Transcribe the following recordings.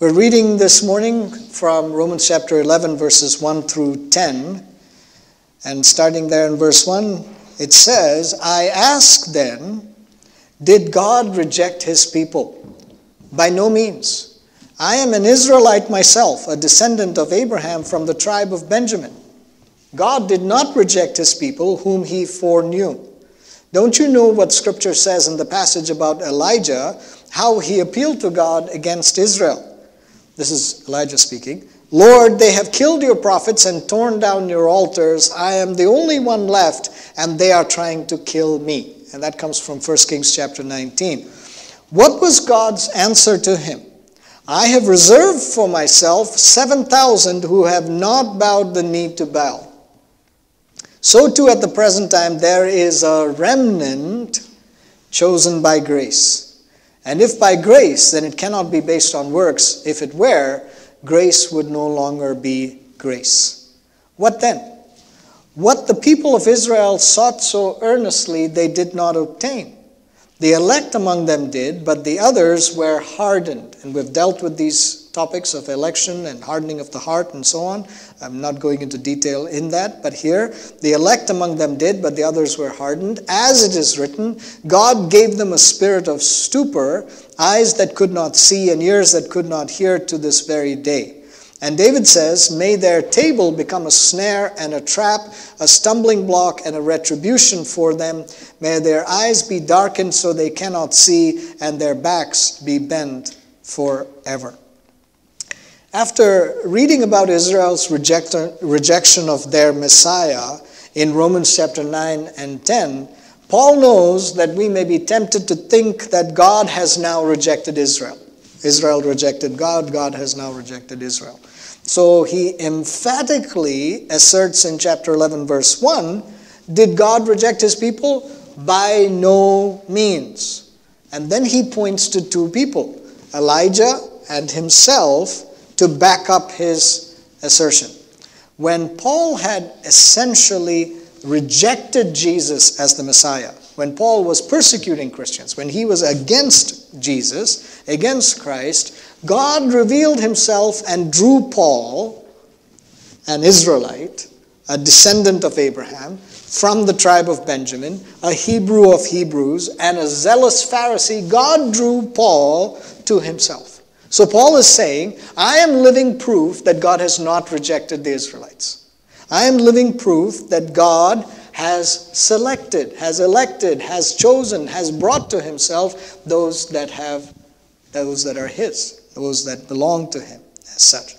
We're reading this morning from Romans chapter 11, verses 1 through 10. And starting there in verse 1, it says, I ask then, did God reject his people? By no means. I am an Israelite myself, a descendant of Abraham from the tribe of Benjamin. God did not reject his people whom he foreknew. Don't you know what scripture says in the passage about Elijah, how he appealed to God against Israel? This is Elijah speaking. Lord, they have killed your prophets and torn down your altars. I am the only one left, and they are trying to kill me. And that comes from 1 Kings chapter 19. What was God's answer to him? I have reserved for myself 7,000 who have not bowed the knee to Baal. So too at the present time there is a remnant chosen by grace. And if by grace, then it cannot be based on works. If it were, grace would no longer be grace. What then? What the people of Israel sought so earnestly, they did not obtain. The elect among them did, but the others were hardened. And we've dealt with these topics of election and hardening of the heart and so on. I'm not going into detail in that, but here, the elect among them did, but the others were hardened. As it is written, God gave them a spirit of stupor, eyes that could not see and ears that could not hear to this very day. And David says, May their table become a snare and a trap, a stumbling block and a retribution for them. May their eyes be darkened so they cannot see, and their backs be bent forever. After reading about Israel's reject- rejection of their Messiah in Romans chapter 9 and 10, Paul knows that we may be tempted to think that God has now rejected Israel. Israel rejected God, God has now rejected Israel. So he emphatically asserts in chapter 11, verse 1 Did God reject his people? By no means. And then he points to two people, Elijah and himself, to back up his assertion. When Paul had essentially rejected Jesus as the Messiah, when Paul was persecuting Christians, when he was against Jesus, against Christ, God revealed himself and drew Paul, an Israelite, a descendant of Abraham, from the tribe of Benjamin, a Hebrew of Hebrews, and a zealous Pharisee. God drew Paul to himself. So Paul is saying, I am living proof that God has not rejected the Israelites. I am living proof that God has selected, has elected, has chosen, has brought to himself those that have those that are his those that belong to him as such.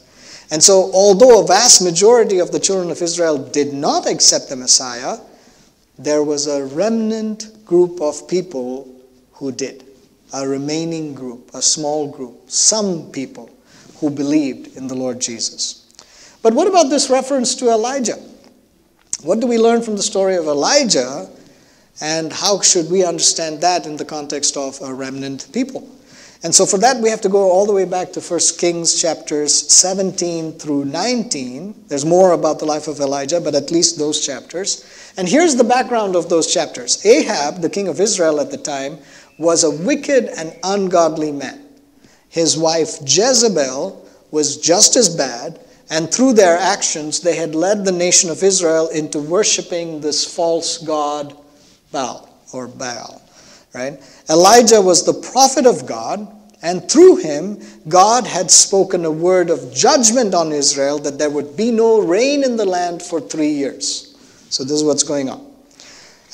And so, although a vast majority of the children of Israel did not accept the Messiah, there was a remnant group of people who did. A remaining group, a small group, some people who believed in the Lord Jesus. But what about this reference to Elijah? What do we learn from the story of Elijah, and how should we understand that in the context of a remnant people? And so for that, we have to go all the way back to 1 Kings chapters 17 through 19. There's more about the life of Elijah, but at least those chapters. And here's the background of those chapters Ahab, the king of Israel at the time, was a wicked and ungodly man. His wife Jezebel was just as bad, and through their actions, they had led the nation of Israel into worshiping this false god, Baal or Baal. Right? Elijah was the prophet of God, and through him, God had spoken a word of judgment on Israel that there would be no rain in the land for three years. So, this is what's going on.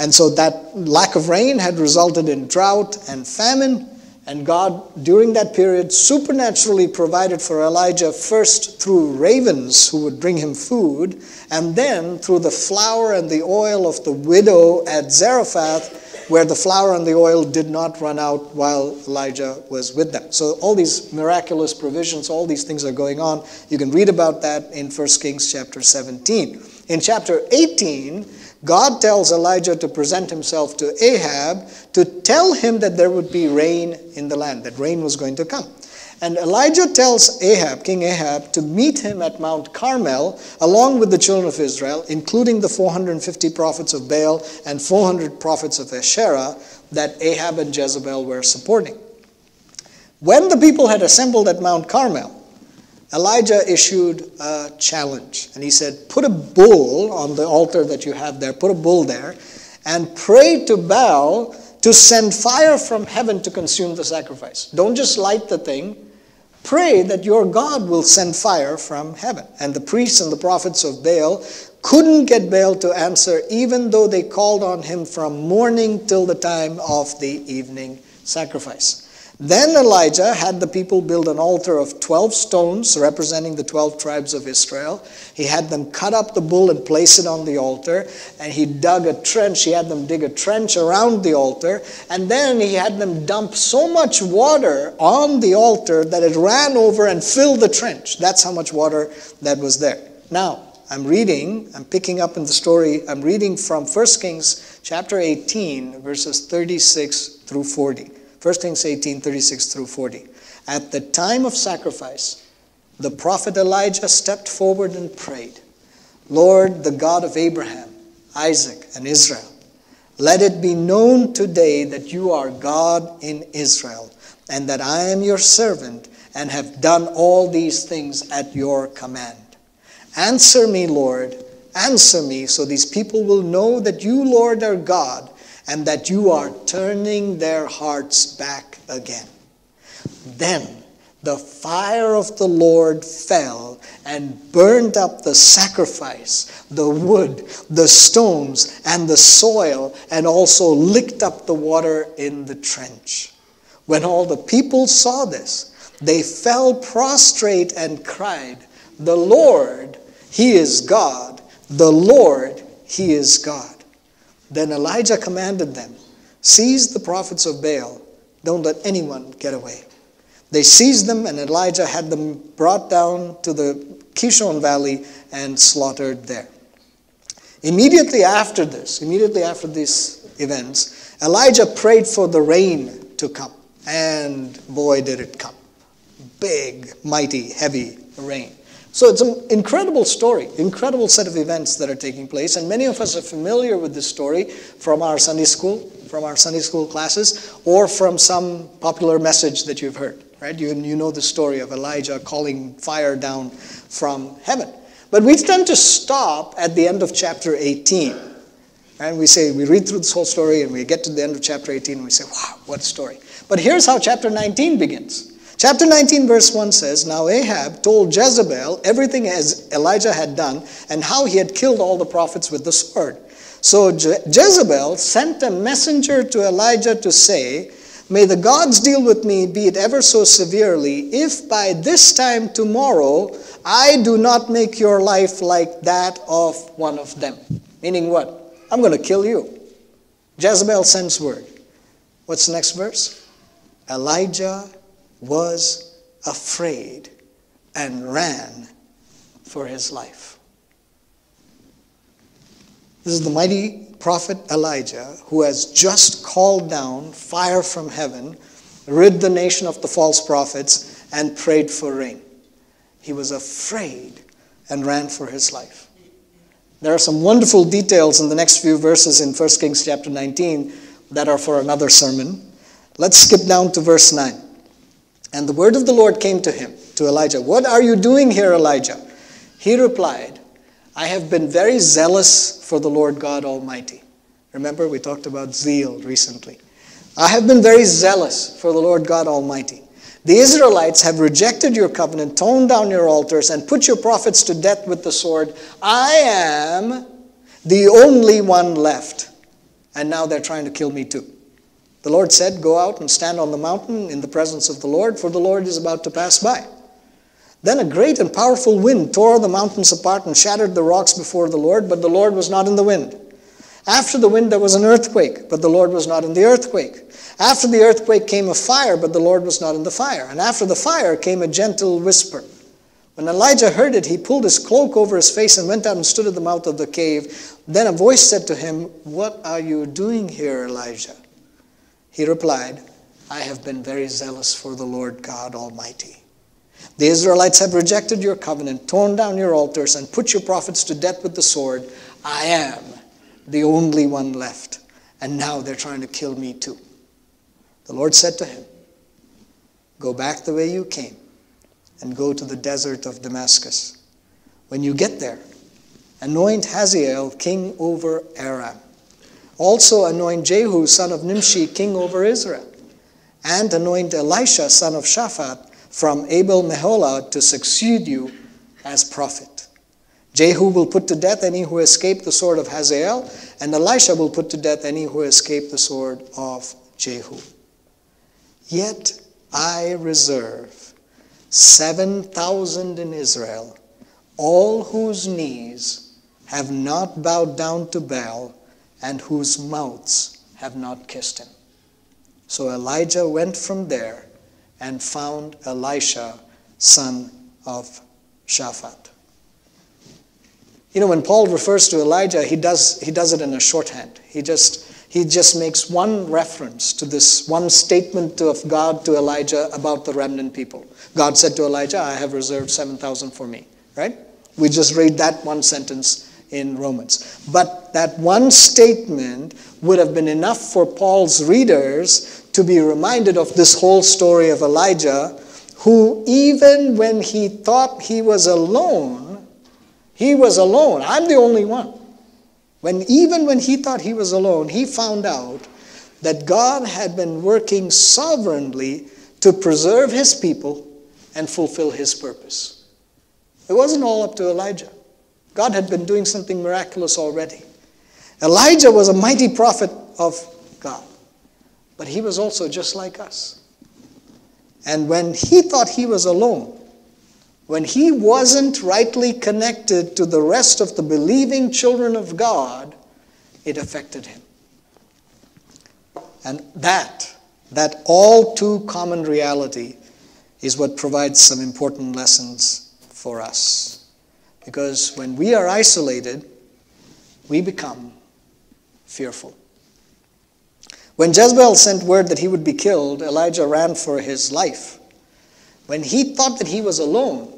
And so, that lack of rain had resulted in drought and famine. And God, during that period, supernaturally provided for Elijah first through ravens who would bring him food, and then through the flour and the oil of the widow at Zarephath where the flour and the oil did not run out while Elijah was with them. So all these miraculous provisions, all these things are going on. You can read about that in 1 Kings chapter 17. In chapter 18, God tells Elijah to present himself to Ahab to tell him that there would be rain in the land, that rain was going to come. And Elijah tells Ahab, King Ahab, to meet him at Mount Carmel along with the children of Israel, including the 450 prophets of Baal and 400 prophets of Asherah that Ahab and Jezebel were supporting. When the people had assembled at Mount Carmel, Elijah issued a challenge. And he said, Put a bull on the altar that you have there, put a bull there, and pray to Baal to send fire from heaven to consume the sacrifice. Don't just light the thing. Pray that your God will send fire from heaven. And the priests and the prophets of Baal couldn't get Baal to answer, even though they called on him from morning till the time of the evening sacrifice. Then Elijah had the people build an altar of 12 stones representing the 12 tribes of Israel. He had them cut up the bull and place it on the altar. And he dug a trench. He had them dig a trench around the altar. And then he had them dump so much water on the altar that it ran over and filled the trench. That's how much water that was there. Now, I'm reading, I'm picking up in the story, I'm reading from 1 Kings chapter 18, verses 36 through 40. 1 Kings 18, 36 through 40. At the time of sacrifice, the prophet Elijah stepped forward and prayed, Lord, the God of Abraham, Isaac, and Israel, let it be known today that you are God in Israel, and that I am your servant, and have done all these things at your command. Answer me, Lord, answer me, so these people will know that you, Lord, are God and that you are turning their hearts back again. Then the fire of the Lord fell and burned up the sacrifice, the wood, the stones, and the soil, and also licked up the water in the trench. When all the people saw this, they fell prostrate and cried, The Lord, He is God. The Lord, He is God. Then Elijah commanded them, Seize the prophets of Baal, don't let anyone get away. They seized them, and Elijah had them brought down to the Kishon Valley and slaughtered there. Immediately after this, immediately after these events, Elijah prayed for the rain to come. And boy, did it come. Big, mighty, heavy rain. So it's an incredible story, incredible set of events that are taking place, and many of us are familiar with this story from our Sunday school, from our Sunday school classes, or from some popular message that you've heard, right? You, you know the story of Elijah calling fire down from heaven. But we tend to stop at the end of chapter 18. And we say, we read through this whole story and we get to the end of chapter 18 and we say, wow, what a story. But here's how chapter 19 begins. Chapter 19, verse 1 says Now Ahab told Jezebel everything as Elijah had done and how he had killed all the prophets with the sword. So Je- Jezebel sent a messenger to Elijah to say, May the gods deal with me, be it ever so severely, if by this time tomorrow I do not make your life like that of one of them. Meaning what? I'm going to kill you. Jezebel sends word. What's the next verse? Elijah was afraid and ran for his life. This is the mighty prophet Elijah who has just called down fire from heaven, rid the nation of the false prophets, and prayed for rain. He was afraid and ran for his life. There are some wonderful details in the next few verses in 1 Kings chapter 19 that are for another sermon. Let's skip down to verse 9. And the word of the Lord came to him, to Elijah. What are you doing here, Elijah? He replied, I have been very zealous for the Lord God Almighty. Remember, we talked about zeal recently. I have been very zealous for the Lord God Almighty. The Israelites have rejected your covenant, torn down your altars, and put your prophets to death with the sword. I am the only one left. And now they're trying to kill me too. The Lord said, Go out and stand on the mountain in the presence of the Lord, for the Lord is about to pass by. Then a great and powerful wind tore the mountains apart and shattered the rocks before the Lord, but the Lord was not in the wind. After the wind there was an earthquake, but the Lord was not in the earthquake. After the earthquake came a fire, but the Lord was not in the fire. And after the fire came a gentle whisper. When Elijah heard it, he pulled his cloak over his face and went out and stood at the mouth of the cave. Then a voice said to him, What are you doing here, Elijah? He replied, I have been very zealous for the Lord God Almighty. The Israelites have rejected your covenant, torn down your altars, and put your prophets to death with the sword. I am the only one left, and now they're trying to kill me too. The Lord said to him, Go back the way you came and go to the desert of Damascus. When you get there, anoint Hazael king over Aram. Also anoint Jehu son of Nimshi king over Israel. And anoint Elisha son of Shaphat from Abel Meholah to succeed you as prophet. Jehu will put to death any who escape the sword of Hazael, and Elisha will put to death any who escape the sword of Jehu. Yet I reserve 7,000 in Israel, all whose knees have not bowed down to Baal and whose mouths have not kissed him. So Elijah went from there and found Elisha, son of Shaphat. You know, when Paul refers to Elijah, he does, he does it in a shorthand. He just, he just makes one reference to this one statement of God to Elijah about the remnant people. God said to Elijah, I have reserved 7,000 for me, right? We just read that one sentence in Romans. But that one statement would have been enough for Paul's readers to be reminded of this whole story of Elijah, who, even when he thought he was alone, he was alone. I'm the only one. When even when he thought he was alone, he found out that God had been working sovereignly to preserve his people and fulfill his purpose. It wasn't all up to Elijah. God had been doing something miraculous already. Elijah was a mighty prophet of God, but he was also just like us. And when he thought he was alone, when he wasn't rightly connected to the rest of the believing children of God, it affected him. And that, that all too common reality, is what provides some important lessons for us. Because when we are isolated, we become fearful. When Jezebel sent word that he would be killed, Elijah ran for his life. When he thought that he was alone,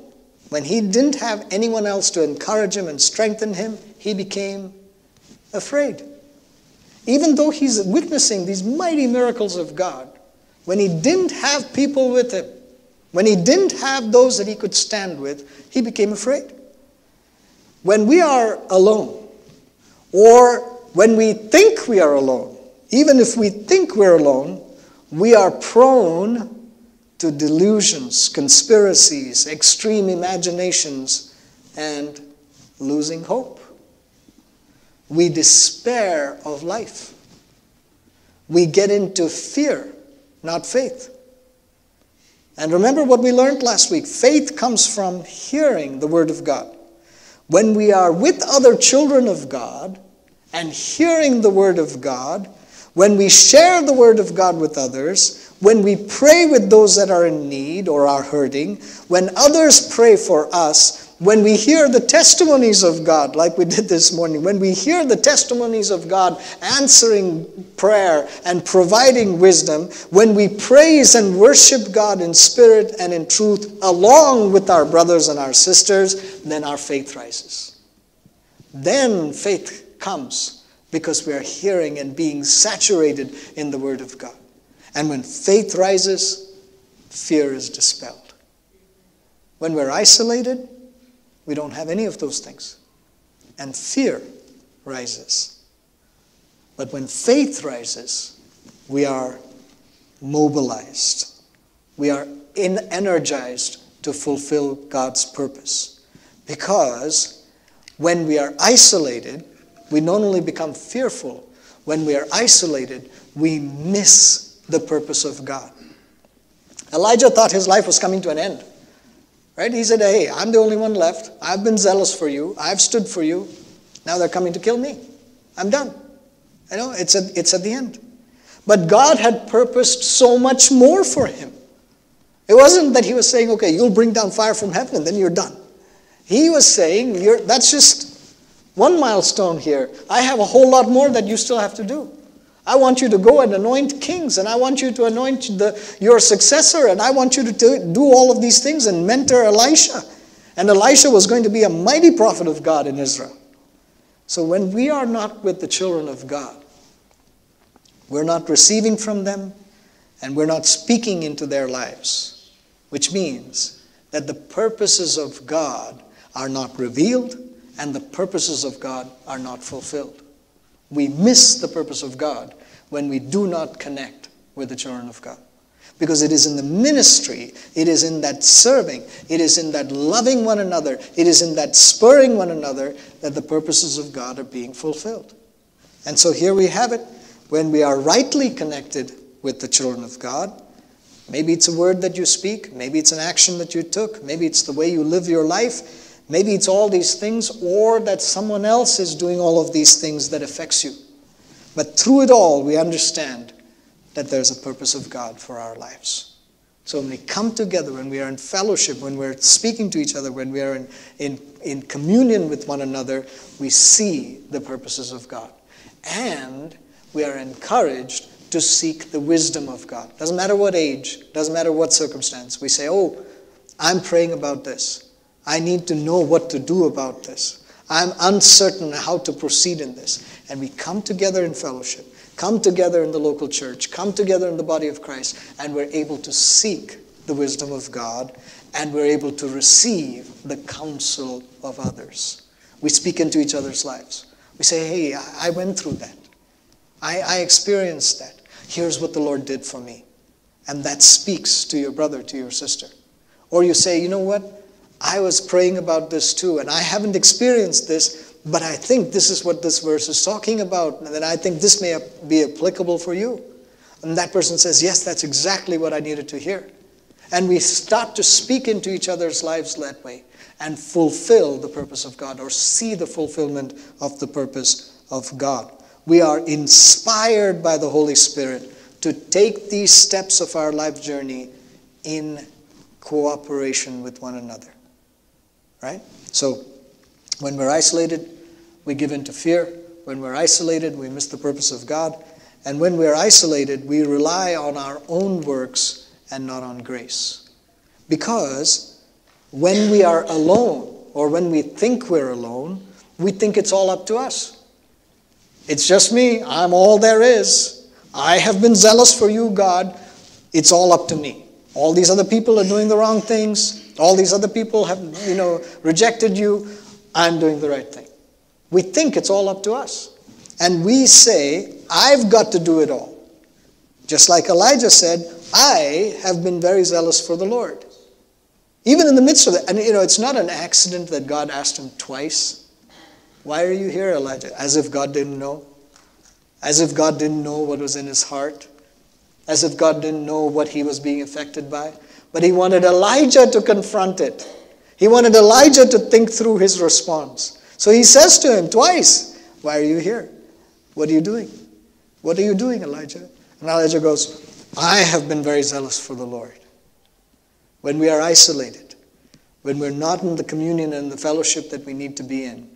when he didn't have anyone else to encourage him and strengthen him, he became afraid. Even though he's witnessing these mighty miracles of God, when he didn't have people with him, when he didn't have those that he could stand with, he became afraid. When we are alone, or when we think we are alone, even if we think we're alone, we are prone to delusions, conspiracies, extreme imaginations, and losing hope. We despair of life. We get into fear, not faith. And remember what we learned last week faith comes from hearing the Word of God. When we are with other children of God and hearing the Word of God, when we share the Word of God with others, when we pray with those that are in need or are hurting, when others pray for us, when we hear the testimonies of God, like we did this morning, when we hear the testimonies of God answering prayer and providing wisdom, when we praise and worship God in spirit and in truth along with our brothers and our sisters, then our faith rises. Then faith comes because we are hearing and being saturated in the Word of God. And when faith rises, fear is dispelled. When we're isolated, we don't have any of those things. And fear rises. But when faith rises, we are mobilized. We are energized to fulfill God's purpose. Because when we are isolated, we not only become fearful, when we are isolated, we miss the purpose of God. Elijah thought his life was coming to an end. Right? He said, Hey, I'm the only one left. I've been zealous for you. I've stood for you. Now they're coming to kill me. I'm done. You know it's at, it's at the end. But God had purposed so much more for him. It wasn't that he was saying, okay, you'll bring down fire from heaven then you're done. He was saying, that's just one milestone here. I have a whole lot more that you still have to do. I want you to go and anoint kings, and I want you to anoint the, your successor, and I want you to do all of these things and mentor Elisha. And Elisha was going to be a mighty prophet of God in Israel. So when we are not with the children of God, we're not receiving from them, and we're not speaking into their lives. which means that the purposes of God are not revealed and the purposes of God are not fulfilled. We miss the purpose of God when we do not connect with the children of God. Because it is in the ministry, it is in that serving, it is in that loving one another, it is in that spurring one another that the purposes of God are being fulfilled. And so here we have it. When we are rightly connected with the children of God, maybe it's a word that you speak, maybe it's an action that you took, maybe it's the way you live your life, maybe it's all these things, or that someone else is doing all of these things that affects you. But through it all, we understand that there's a purpose of God for our lives. So when we come together, when we are in fellowship, when we're speaking to each other, when we are in, in, in communion with one another, we see the purposes of God. And we are encouraged to seek the wisdom of God. Doesn't matter what age, doesn't matter what circumstance. We say, Oh, I'm praying about this. I need to know what to do about this. I'm uncertain how to proceed in this. And we come together in fellowship come together in the local church, come together in the body of Christ, and we're able to seek the wisdom of God and we're able to receive the counsel of others. We speak into each other's lives. We say, hey, I went through that. I, I experienced that. Here's what the Lord did for me. And that speaks to your brother, to your sister. Or you say, you know what? I was praying about this too, and I haven't experienced this, but I think this is what this verse is talking about, and then I think this may be applicable for you. And that person says, Yes, that's exactly what I needed to hear. And we start to speak into each other's lives that way and fulfill the purpose of God or see the fulfillment of the purpose of God. We are inspired by the Holy Spirit to take these steps of our life journey in cooperation with one another. Right? So, when we're isolated, we give in to fear. When we're isolated, we miss the purpose of God. And when we're isolated, we rely on our own works and not on grace. Because when we are alone, or when we think we're alone, we think it's all up to us. It's just me. I'm all there is. I have been zealous for you, God. It's all up to me. All these other people are doing the wrong things. All these other people have, you know, rejected you. I'm doing the right thing. We think it's all up to us. And we say, I've got to do it all. Just like Elijah said, I have been very zealous for the Lord. Even in the midst of it, and you know, it's not an accident that God asked him twice, Why are you here, Elijah? As if God didn't know. As if God didn't know what was in his heart. As if God didn't know what he was being affected by. But he wanted Elijah to confront it. He wanted Elijah to think through his response. So he says to him twice, Why are you here? What are you doing? What are you doing, Elijah? And Elijah goes, I have been very zealous for the Lord. When we are isolated, when we're not in the communion and the fellowship that we need to be in,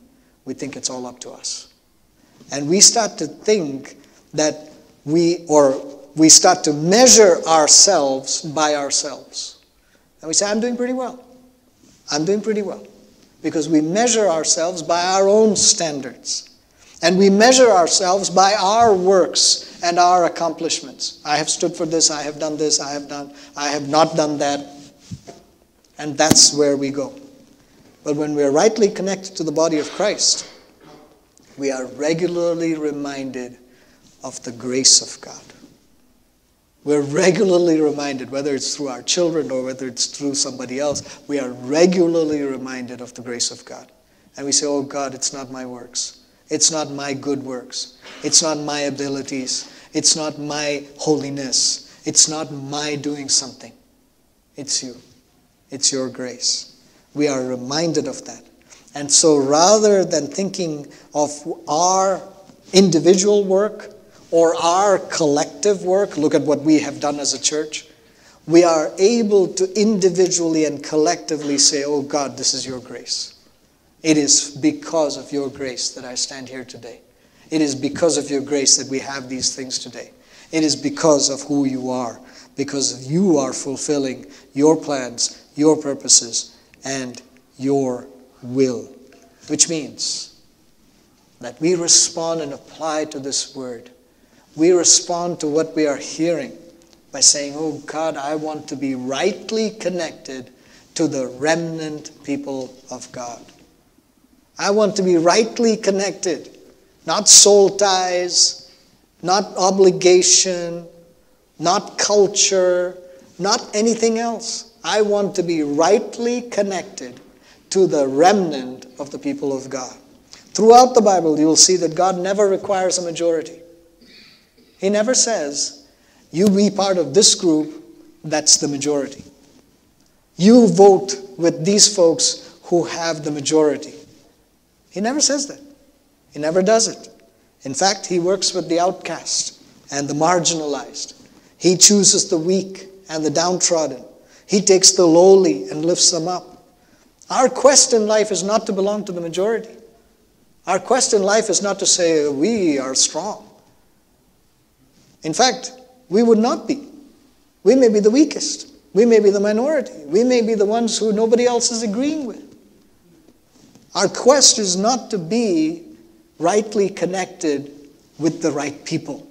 we think it's all up to us. And we start to think that we, or we start to measure ourselves by ourselves. And we say, I'm doing pretty well. I'm doing pretty well because we measure ourselves by our own standards. And we measure ourselves by our works and our accomplishments. I have stood for this, I have done this, I have done, I have not done that. And that's where we go. But when we are rightly connected to the body of Christ, we are regularly reminded of the grace of God. We're regularly reminded, whether it's through our children or whether it's through somebody else, we are regularly reminded of the grace of God. And we say, Oh God, it's not my works. It's not my good works. It's not my abilities. It's not my holiness. It's not my doing something. It's you. It's your grace. We are reminded of that. And so rather than thinking of our individual work, or our collective work, look at what we have done as a church, we are able to individually and collectively say, Oh God, this is your grace. It is because of your grace that I stand here today. It is because of your grace that we have these things today. It is because of who you are, because you are fulfilling your plans, your purposes, and your will. Which means that we respond and apply to this word we respond to what we are hearing by saying, Oh God, I want to be rightly connected to the remnant people of God. I want to be rightly connected, not soul ties, not obligation, not culture, not anything else. I want to be rightly connected to the remnant of the people of God. Throughout the Bible, you will see that God never requires a majority. He never says, You be part of this group, that's the majority. You vote with these folks who have the majority. He never says that. He never does it. In fact, he works with the outcast and the marginalized. He chooses the weak and the downtrodden. He takes the lowly and lifts them up. Our quest in life is not to belong to the majority. Our quest in life is not to say we are strong. In fact, we would not be. We may be the weakest. We may be the minority. We may be the ones who nobody else is agreeing with. Our quest is not to be rightly connected with the right people.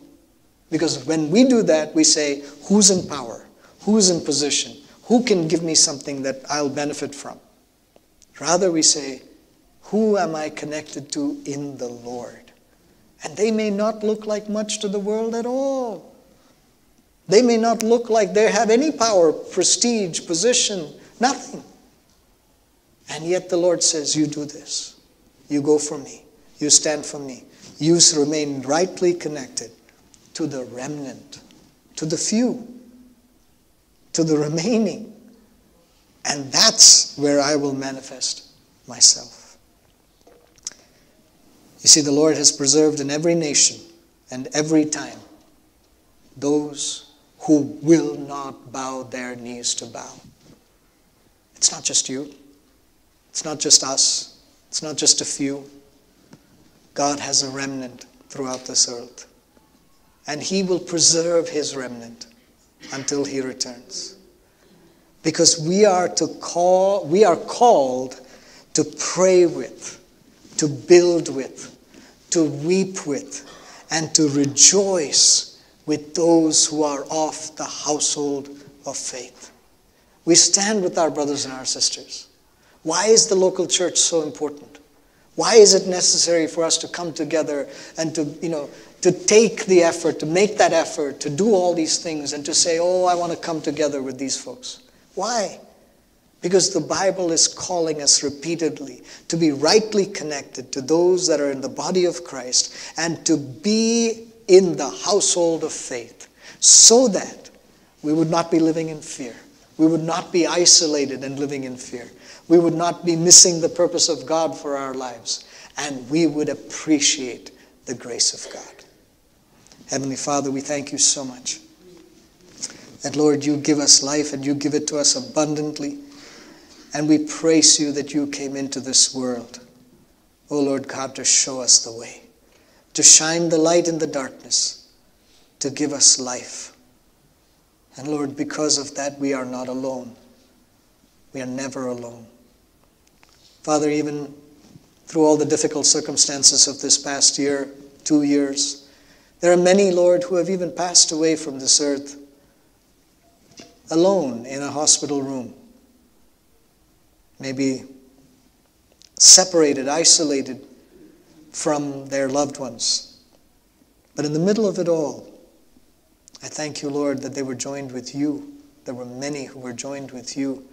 Because when we do that, we say, who's in power? Who's in position? Who can give me something that I'll benefit from? Rather, we say, who am I connected to in the Lord? And they may not look like much to the world at all. They may not look like they have any power, prestige, position, nothing. And yet the Lord says, You do this. You go for me. You stand for me. You remain rightly connected to the remnant, to the few, to the remaining. And that's where I will manifest myself. You see, the Lord has preserved in every nation and every time those who will not Baal their knees to bow. It's not just you, it's not just us, it's not just a few. God has a remnant throughout this earth, and He will preserve His remnant until He returns. Because we are to call, we are called to pray with, to build with, to weep with, and to rejoice with those who are of the household of faith. We stand with our brothers and our sisters. Why is the local church so important? Why is it necessary for us to come together and to, you know, to take the effort, to make that effort, to do all these things and to say, oh, I want to come together with these folks? Why? Because the Bible is calling us repeatedly to be rightly connected to those that are in the body of Christ and to be in the household of faith so that we would not be living in fear. We would not be isolated and living in fear. We would not be missing the purpose of God for our lives. And we would appreciate the grace of God. Heavenly Father, we thank you so much that, Lord, you give us life and you give it to us abundantly. And we praise you that you came into this world, oh Lord God, to show us the way to shine the light in the darkness, to give us life. And Lord, because of that, we are not alone. We are never alone. Father, even through all the difficult circumstances of this past year, two years, there are many, Lord, who have even passed away from this earth alone in a hospital room. Maybe separated, isolated from their loved ones. But in the middle of it all, I thank you, Lord, that they were joined with you. There were many who were joined with you.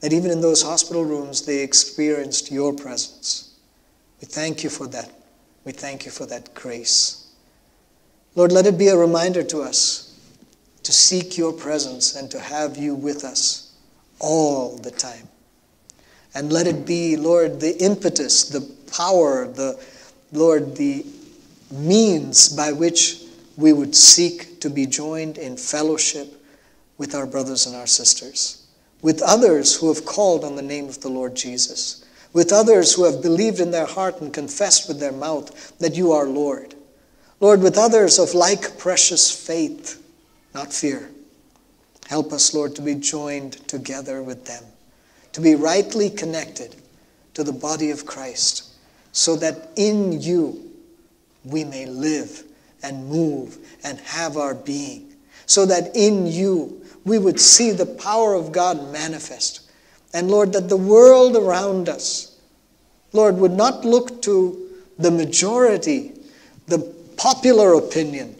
That even in those hospital rooms, they experienced your presence. We thank you for that. We thank you for that grace. Lord, let it be a reminder to us to seek your presence and to have you with us all the time. And let it be, Lord, the impetus, the power, the Lord, the means by which we would seek to be joined in fellowship with our brothers and our sisters, with others who have called on the name of the Lord Jesus, with others who have believed in their heart and confessed with their mouth that you are Lord. Lord, with others of like precious faith, not fear. Help us, Lord, to be joined together with them, to be rightly connected to the body of Christ so that in you we may live and move and have our being, so that in you we would see the power of God manifest. And Lord, that the world around us, Lord, would not look to the majority, the popular opinion,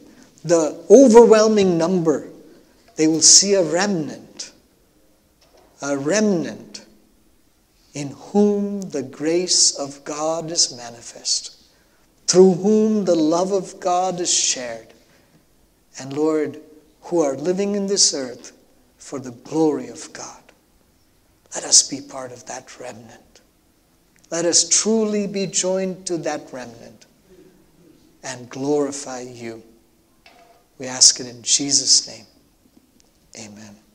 the overwhelming number. They will see a remnant, a remnant in whom the grace of God is manifest, through whom the love of God is shared, and Lord, who are living in this earth for the glory of God. Let us be part of that remnant. Let us truly be joined to that remnant and glorify you. We ask it in Jesus' name. Amen.